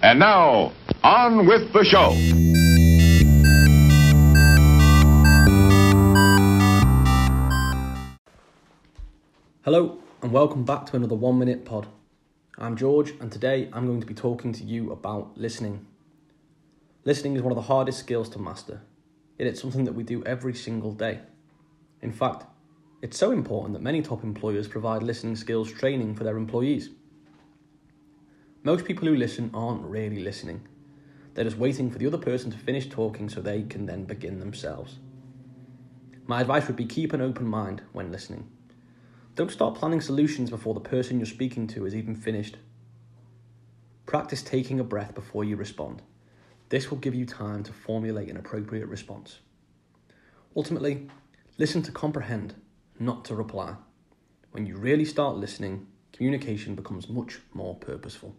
And now, on with the show. Hello, and welcome back to another One Minute Pod. I'm George, and today I'm going to be talking to you about listening. Listening is one of the hardest skills to master, yet it's something that we do every single day. In fact, it's so important that many top employers provide listening skills training for their employees. Most people who listen aren't really listening, they're just waiting for the other person to finish talking so they can then begin themselves. My advice would be keep an open mind when listening. Don't start planning solutions before the person you're speaking to is even finished. Practice taking a breath before you respond. This will give you time to formulate an appropriate response. Ultimately, listen to comprehend, not to reply. When you really start listening, communication becomes much more purposeful.